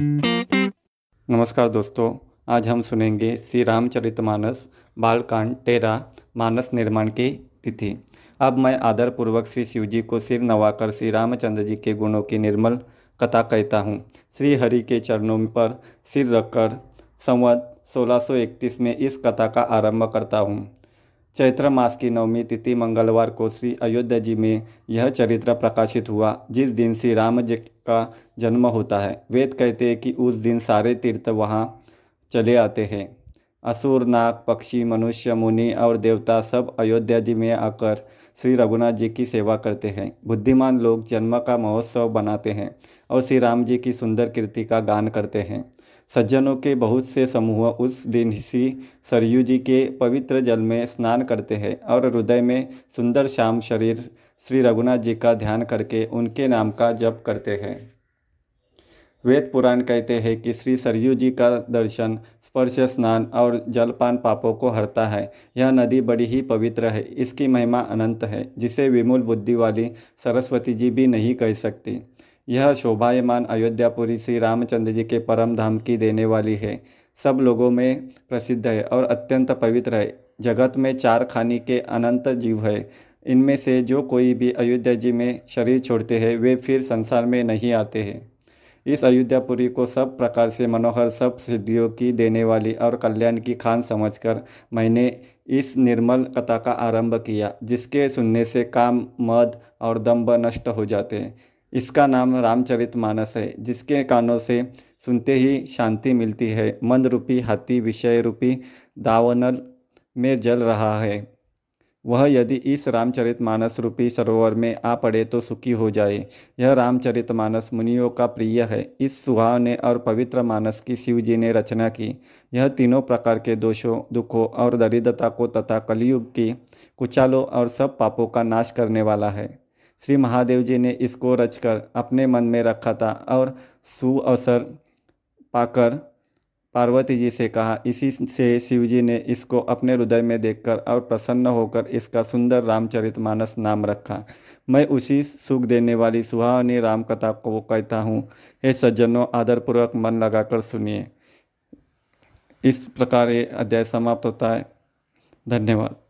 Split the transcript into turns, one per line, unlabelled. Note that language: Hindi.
नमस्कार दोस्तों, आज हम सुनेंगे श्री रामचरितमानस बालकांड तेरह मानस निर्माण की तिथि। अब मैं आदरपूर्वक श्री शिव जी को सिर नवाकर श्री रामचंद्र जी के गुणों की निर्मल कथा कहता हूँ। श्री हरि के चरणों पर सिर रखकर संवत 1631 में इस कथा का आरंभ करता हूँ। चैत्र मास की नवमी तिथि मंगलवार को श्री अयोध्या जी में यह चरित्र प्रकाशित हुआ, जिस दिन श्री राम जी का जन्म होता है। वेद कहते हैं कि उस दिन सारे तीर्थ वहाँ चले आते हैं। असुर, नाग, पक्षी, मनुष्य, मुनि और देवता सब अयोध्या जी में आकर श्री रघुनाथ जी की सेवा करते हैं। बुद्धिमान लोग जन्म का महोत्सव बनाते हैं और श्री राम जी की सुंदर कीर्ति का गान करते हैं। सज्जनों के बहुत से समूह उस दिन श्री सरयू जी के पवित्र जल में स्नान करते हैं और हृदय में सुंदर श्याम शरीर श्री रघुनाथ जी का ध्यान करके उनके नाम का जप करते हैं। वेद पुराण कहते हैं कि श्री सरयू जी का दर्शन, स्पर्श, स्नान और जलपान पापों को हरता है। यह नदी बड़ी ही पवित्र है। इसकी महिमा अनंत है, जिसे विमूल बुद्धि वाली सरस्वती जी भी नहीं कह सकती। यह शोभायमान अयोध्यापुरी श्री रामचंद्र जी के परम धाम की देने वाली है। सब लोगों में प्रसिद्ध है और अत्यंत पवित्र है। जगत में चार खानी के अनंत जीव है। इनमें से जो कोई भी अयोध्या जी में शरीर छोड़ते हैं, वे फिर संसार में नहीं आते हैं। इस अयोध्यापुरी को सब प्रकार से मनोहर, सब सिद्धियों की देने वाली और कल्याण की खान समझकर मैंने इस निर्मल कथा का आरंभ किया, जिसके सुनने से काम, मद और दम्भ नष्ट हो जाते हैं। इसका नाम रामचरित मानस है, जिसके कानों से सुनते ही शांति मिलती है। मन रूपी हाथी विषय रूपी दावनल में जल रहा है। वह यदि इस रामचरित मानस रूपी सरोवर में आ पड़े तो सुखी हो जाए। यह रामचरित मानस मुनियों का प्रिय है। इस सुहावने और पवित्र मानस की शिव जी ने रचना की। यह तीनों प्रकार के दोषों, दुखों और दरिद्रता को तथा कलयुग की कुचालों और सब पापों का नाश करने वाला है। श्री महादेव जी ने इसको रचकर अपने मन में रखा था और सुअवसर पाकर पार्वती जी से कहा, इसी से शिव जी ने इसको अपने हृदय में देखकर और प्रसन्न होकर इसका सुंदर रामचरित मानस नाम रखा। मैं उसी सुख देने वाली सुहावनी राम कथा को कहता हूँ। हे सज्जनों, आदरपूर्वक मन लगाकर सुनिए। इस प्रकार ये अध्याय समाप्त होता है। धन्यवाद।